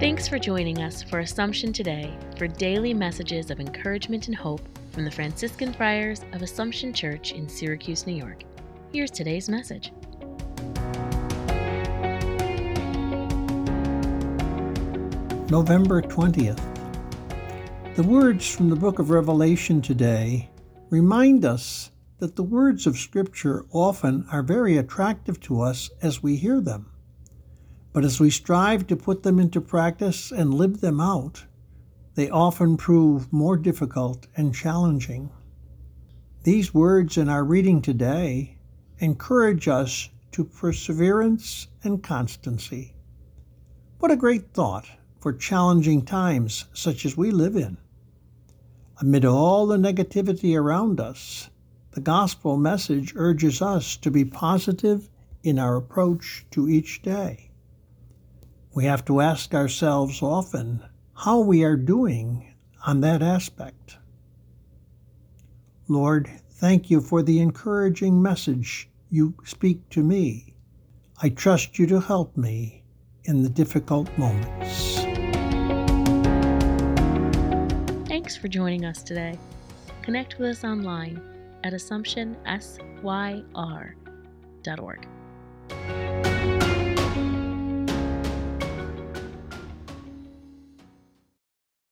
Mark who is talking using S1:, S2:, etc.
S1: Thanks for joining us for Assumption Today for daily messages of encouragement and hope from the Franciscan Friars of Assumption Church in Syracuse, New York. Here's today's message.
S2: November 20th. The words from the book of Revelation today remind us that the words of Scripture often are very attractive to us as we hear them. But as we strive to put them into practice and live them out, they often prove more difficult and challenging. These words in our reading today encourage us to perseverance and constancy. What a great thought for challenging times such as we live in. Amid all the negativity around us, the gospel message urges us to be positive in our approach to each day. We have to ask ourselves often how we are doing on that aspect. Lord, thank you for the encouraging message you speak to me. I trust you to help me in the difficult moments.
S1: Thanks for joining us today. Connect with us online at AssumptionSYR.org.